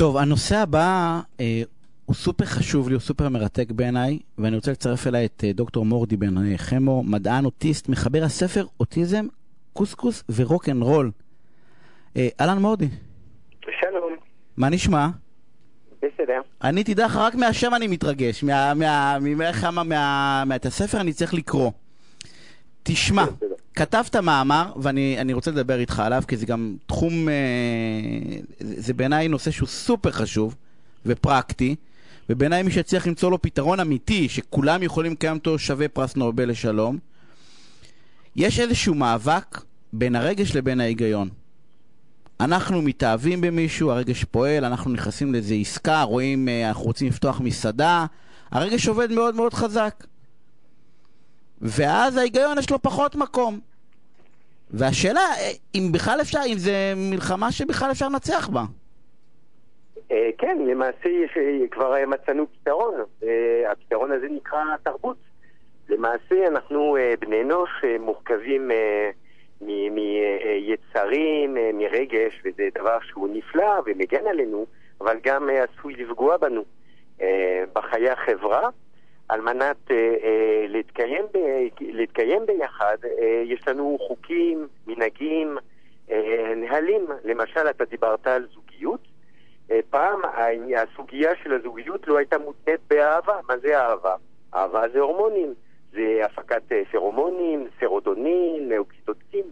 טוב, הנושא הבא אה, הוא סופר חשוב לי, הוא סופר מרתק בעיניי, ואני רוצה לצרף אליי את אה, דוקטור מורדי בן אה, חמו, מדען אוטיסט, מחבר הספר אוטיזם, קוסקוס ורוק אנד רול. אה, אהלן מורדי. שלום, מה נשמע? בסדר. אני, תדע לך, רק מהשם אני מתרגש. מה, מה, ממך מה, מה, מה, את הספר אני צריך לקרוא. תשמע, בסדר. כתבת מאמר, ואני אני רוצה לדבר איתך עליו, כי זה גם תחום, אה, זה בעיניי נושא שהוא סופר חשוב ופרקטי, ובעיניי מי שיצליח למצוא לו פתרון אמיתי, שכולם יכולים לקיים אותו שווה פרס נובל לשלום, יש איזשהו מאבק בין הרגש לבין ההיגיון. אנחנו מתאהבים במישהו, הרגש פועל, אנחנו נכנסים לאיזו עסקה, רואים, אה, אנחנו רוצים לפתוח מסעדה, הרגש עובד מאוד מאוד חזק. ואז ההיגיון יש לו פחות מקום. והשאלה, אה, אם בכלל אפשר, אם זה מלחמה שבכלל אפשר לנצח בה. אה, כן, למעשה אה, כבר מצאנו פתרון. הפתרון הזה נקרא תרבות. למעשה אנחנו בני אנוש מורכבים מיצרים, מרגש, וזה דבר שהוא נפלא ומגן עלינו, אבל גם עשוי לפגוע בנו בחיי החברה. על מנת אה, אה, להתקיים, ב, להתקיים ביחד, אה, יש לנו חוקים, מנהגים, אה, נהלים. למשל, אתה דיברת על זוגיות. אה, פעם הסוגיה של הזוגיות לא הייתה מותנית באהבה. מה זה אהבה? אהבה זה הורמונים. זה הפקת אה, פרומונים, סרוטונין, אוקסיטוצין.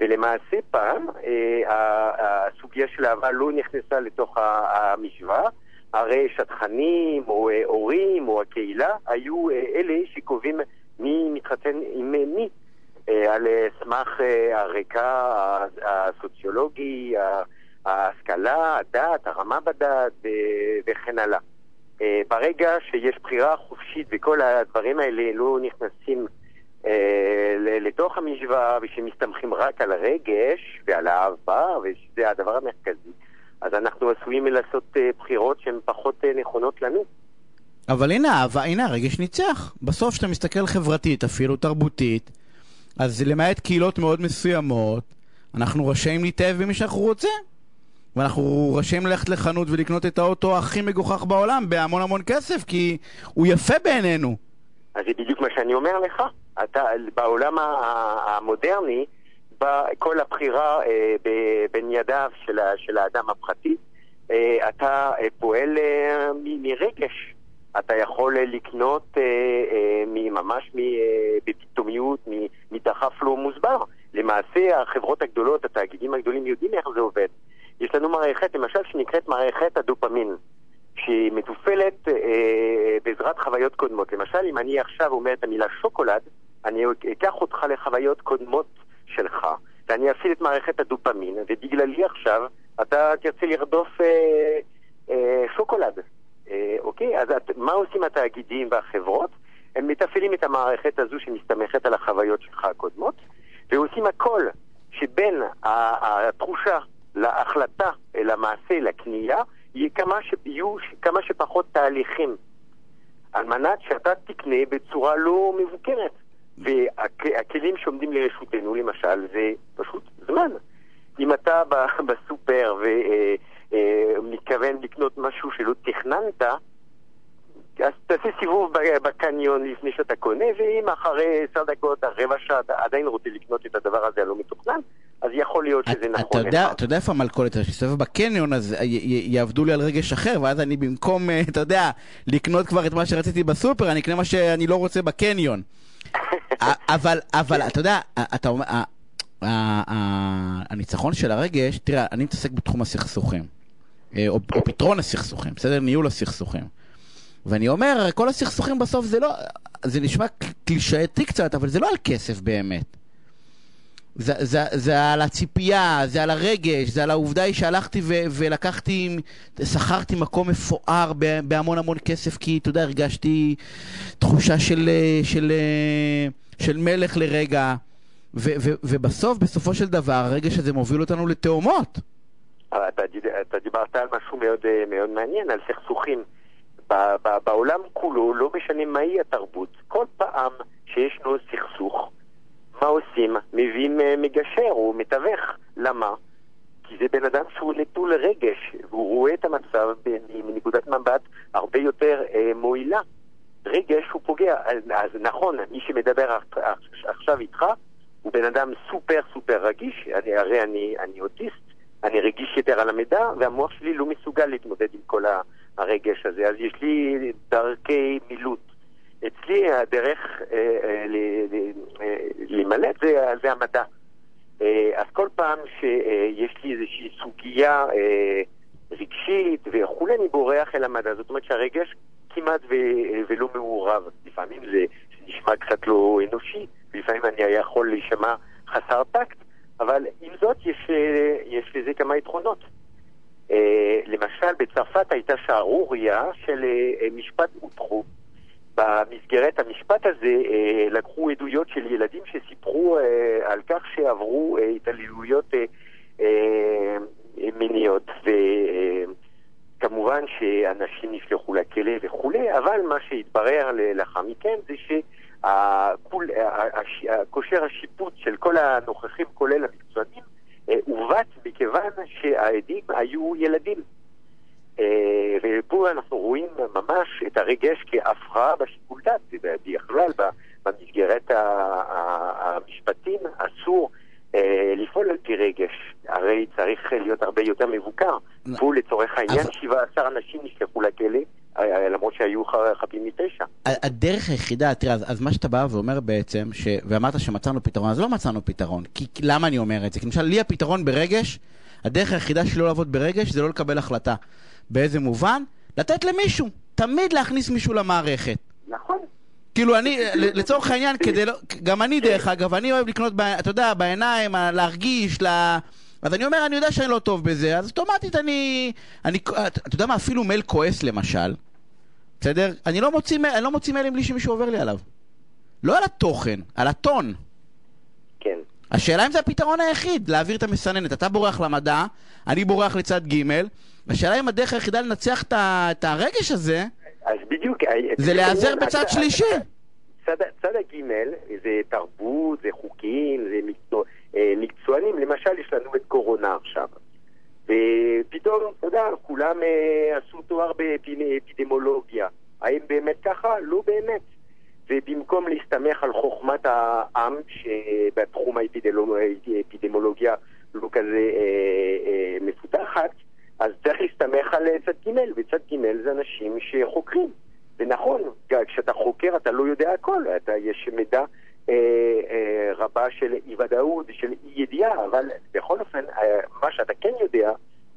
ולמעשה פעם אה, הסוגיה של אהבה לא נכנסה לתוך המשוואה. הרי שטחנים, או אה, הורים, או הקהילה, היו אה, אלה שקובעים מי מתחתן עם אה, מי. אה, על אה, סמך אה, הרקע הסוציולוגי, ההשכלה, הדת, הרמה בדת אה, וכן הלאה. אה, ברגע שיש בחירה חופשית וכל הדברים האלה לא נכנסים אה, לתוך המשוואה ושמסתמכים רק על הרגש ועל האהבה, ושזה הדבר המרכזי, אז אנחנו עשויים לעשות אה, בחירות שהן פחות אה, נכונות לנו. אבל הנה, הנה הרגש ניצח. בסוף, כשאתה מסתכל חברתית, אפילו תרבותית, אז למעט קהילות מאוד מסוימות, אנחנו רשאים להתאהב במי שאנחנו רוצים. ואנחנו רשאים ללכת לחנות ולקנות את האוטו הכי מגוחך בעולם בהמון המון כסף, כי הוא יפה בעינינו. אז זה בדיוק מה שאני אומר לך. אתה, בעולם המודרני, כל הבחירה אה, בין ידיו של, של האדם הפרטי, אה, אתה אה, פועל מרגש. אתה יכול לקנות ממש בפתאומיות, מדחף לא מוסבר. למעשה, החברות הגדולות, התאגידים הגדולים יודעים איך זה עובד. יש לנו מערכת, למשל, שנקראת מערכת הדופמין. שהיא מתופעלת אה, בעזרת חוויות קודמות. למשל, אם אני עכשיו אומר את המילה שוקולד, אני אקח אותך לחוויות קודמות שלך, ואני אפעיל את מערכת הדופמין, ובגללי עכשיו אתה תרצה לרדוף אה, אה, שוקולד. אה, אוקיי? אז את, מה עושים התאגידים והחברות? הם מתפעלים את המערכת הזו שמסתמכת על החוויות שלך הקודמות, ועושים הכל שבין התחושה להחלטה, למעשה, לקנייה, יהיה כמה ש... יהיו כמה שפחות תהליכים, על מנת שאתה תקנה בצורה לא מבוקרת. והכלים שעומדים לרשותנו, למשל, זה פשוט זמן. אם אתה בסופר ומתכוון לקנות משהו שלא תכננת, אז תעשה סיבוב בקניון לפני שאתה קונה, ואם אחרי עשר דקות, רבע שעה, אתה עדיין רוצה לקנות את הדבר הזה הלא מתוכנן, אז יכול להיות שזה אתה נכון יודע, לך. אתה יודע איפה המלכודת? שאני אסתובב בקניון, אז י- י- יעבדו לי על רגש אחר, ואז אני במקום, אה, אתה יודע, לקנות כבר את מה שרציתי בסופר, אני אקנה מה שאני לא רוצה בקניון. אבל, אבל, אתה יודע, אתה אומר, הניצחון של הרגש, תראה, אני מתעסק בתחום הסכסוכים, אה, או פתרון הסכסוכים, בסדר? ניהול הסכסוכים. ואני אומר, כל הסכסוכים בסוף זה לא, זה נשמע קלישאתי קצת, אבל זה לא על כסף באמת. זה, זה, זה על הציפייה, זה על הרגש, זה על העובדה היא שהלכתי ו, ולקחתי, שכרתי מקום מפואר בהמון המון כסף, כי אתה יודע, הרגשתי תחושה של, אה, של, אה, של מלך לרגע, ו, ו, ובסוף, בסופו של דבר, הרגש הזה מוביל אותנו לתאומות. אתה, אתה דיברת על משהו מאוד, אה, מאוד מעניין, על סכסוכים. בעולם כולו, לא משנה מהי התרבות, כל פעם שישנו סכסוך, מה עושים? מביאים אה, מגשר או מתווך. למה? כי זה בן אדם שהוא נטול רגש, והוא רואה את המצב מנקודת מבט הרבה יותר אה, מועילה. רגש הוא פוגע. אז, אז נכון, מי שמדבר עכשיו איתך הוא בן אדם סופר סופר רגיש, אני, הרי אני, אני אוטיסט, אני רגיש יותר על המידע, והמוח שלי לא מסוגל להתמודד עם כל הרגש הזה, אז יש לי דרכי מילוט. אצלי הדרך אה, אה, אה, להימלט זה, זה המדע. אה, אז כל פעם שיש לי איזושהי סוגיה אה, רגשית וכולי, אני בורח אל המדע. זאת אומרת שהרגש כמעט ו, ולא מעורב. לפעמים זה נשמע קצת לא אנושי, לפעמים אני יכול להישמע חסר טקט, אבל עם זאת יש, אה, יש לזה כמה יתרונות. למשל, בצרפת הייתה שערוריה של משפט אוטרו. במסגרת המשפט הזה לקחו עדויות של ילדים שסיפרו על כך שעברו התעללויות מיניות, וכמובן שאנשים נשלחו לכלא וכולי, אבל מה שהתברר לאחר מכן זה שכושר השיפוט של כל הנוכחים, כולל המקצוענים, עוות מכיוון שהעדים היו ילדים. ופה אנחנו רואים ממש את הרגש כהפרעה בשיקול דעת, בכלל במסגרת המשפטים אסור לפעול על פי רגש, הרי צריך להיות הרבה יותר מבוקר. פה לצורך העניין 17 אנשים נשלחו לכלא. למרות שהיו חפים מפשע. הדרך היחידה, תראה, אז, אז מה שאתה בא ואומר בעצם, ש... ואמרת שמצאנו פתרון, אז לא מצאנו פתרון. כי למה אני אומר את זה? כי למשל, לי הפתרון ברגש, הדרך היחידה שלי לא לעבוד ברגש זה לא לקבל החלטה. באיזה מובן? לתת למישהו. תמיד להכניס מישהו למערכת. נכון. כאילו אני, לצורך העניין, כדי לא... גם אני דרך אגב, אני אוהב לקנות, אתה יודע, בעיניים, להרגיש, לה... אז אני אומר, אני יודע שאני לא טוב בזה, אז אוטומטית אני... אני אתה יודע מה, אפילו מייל כועס למשל, בסדר? אני לא מוציא, אני לא מוציא מיילים בלי שמישהו עובר לי עליו. לא על התוכן, על הטון. כן. השאלה אם זה הפתרון היחיד, להעביר את המסננת. אתה בורח למדע, אני בורח לצד ג', השאלה אם הדרך היחידה לנצח את הרגש הזה, אז בדיוק... זה להיעזר בצד שלישי. צד, צד הגימל זה תרבות, זה חוקים, זה מקצוע, מקצוענים. למשל, יש לנו את קורונה עכשיו. ופתאום, אתה יודע, כולם עשו תואר באפידמולוגיה. האם באמת ככה? לא באמת. ובמקום להסתמך על חוכמת העם, שבתחום האפידמולוגיה לא כזה מפותחת, אז צריך להסתמך על צד ג', וצד ג' זה אנשים שחוקרים. ונכון, כשאתה חוקר אתה לא יודע הכל, אתה, יש מידע אה, אה, רבה של אי ודאות, של אי ידיעה, אבל בכל אופן, אה, מה שאתה כן יודע,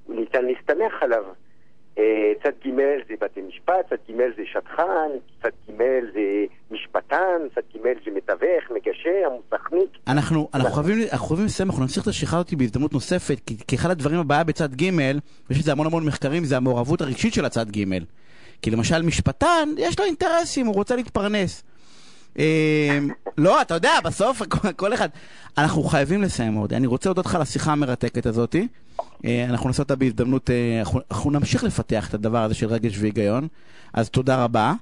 ניתן להסתמך עליו. אה, צד ג' זה בתי משפט, צד ג' זה שטחן, צד ג' זה משפטן, צד ג' זה מתווך, מגשר, מוסכניק. אנחנו, אנחנו חייבים, אנחנו חייבים לסיים, אנחנו נמשיך את השיחה אותי בהזדמנות נוספת, כי, כי אחד הדברים הבעיה בצד ג', ויש לזה המון המון מחקרים, זה המעורבות הרגשית של הצד ג'. כי למשל משפטן, יש לו אינטרסים, הוא רוצה להתפרנס. לא, אתה יודע, בסוף כל אחד... אנחנו חייבים לסיים עוד. אני רוצה להודות לך על השיחה המרתקת הזאת. אנחנו נעשה אותה בהזדמנות, אנחנו נמשיך לפתח את הדבר הזה של רגש והיגיון. אז תודה רבה.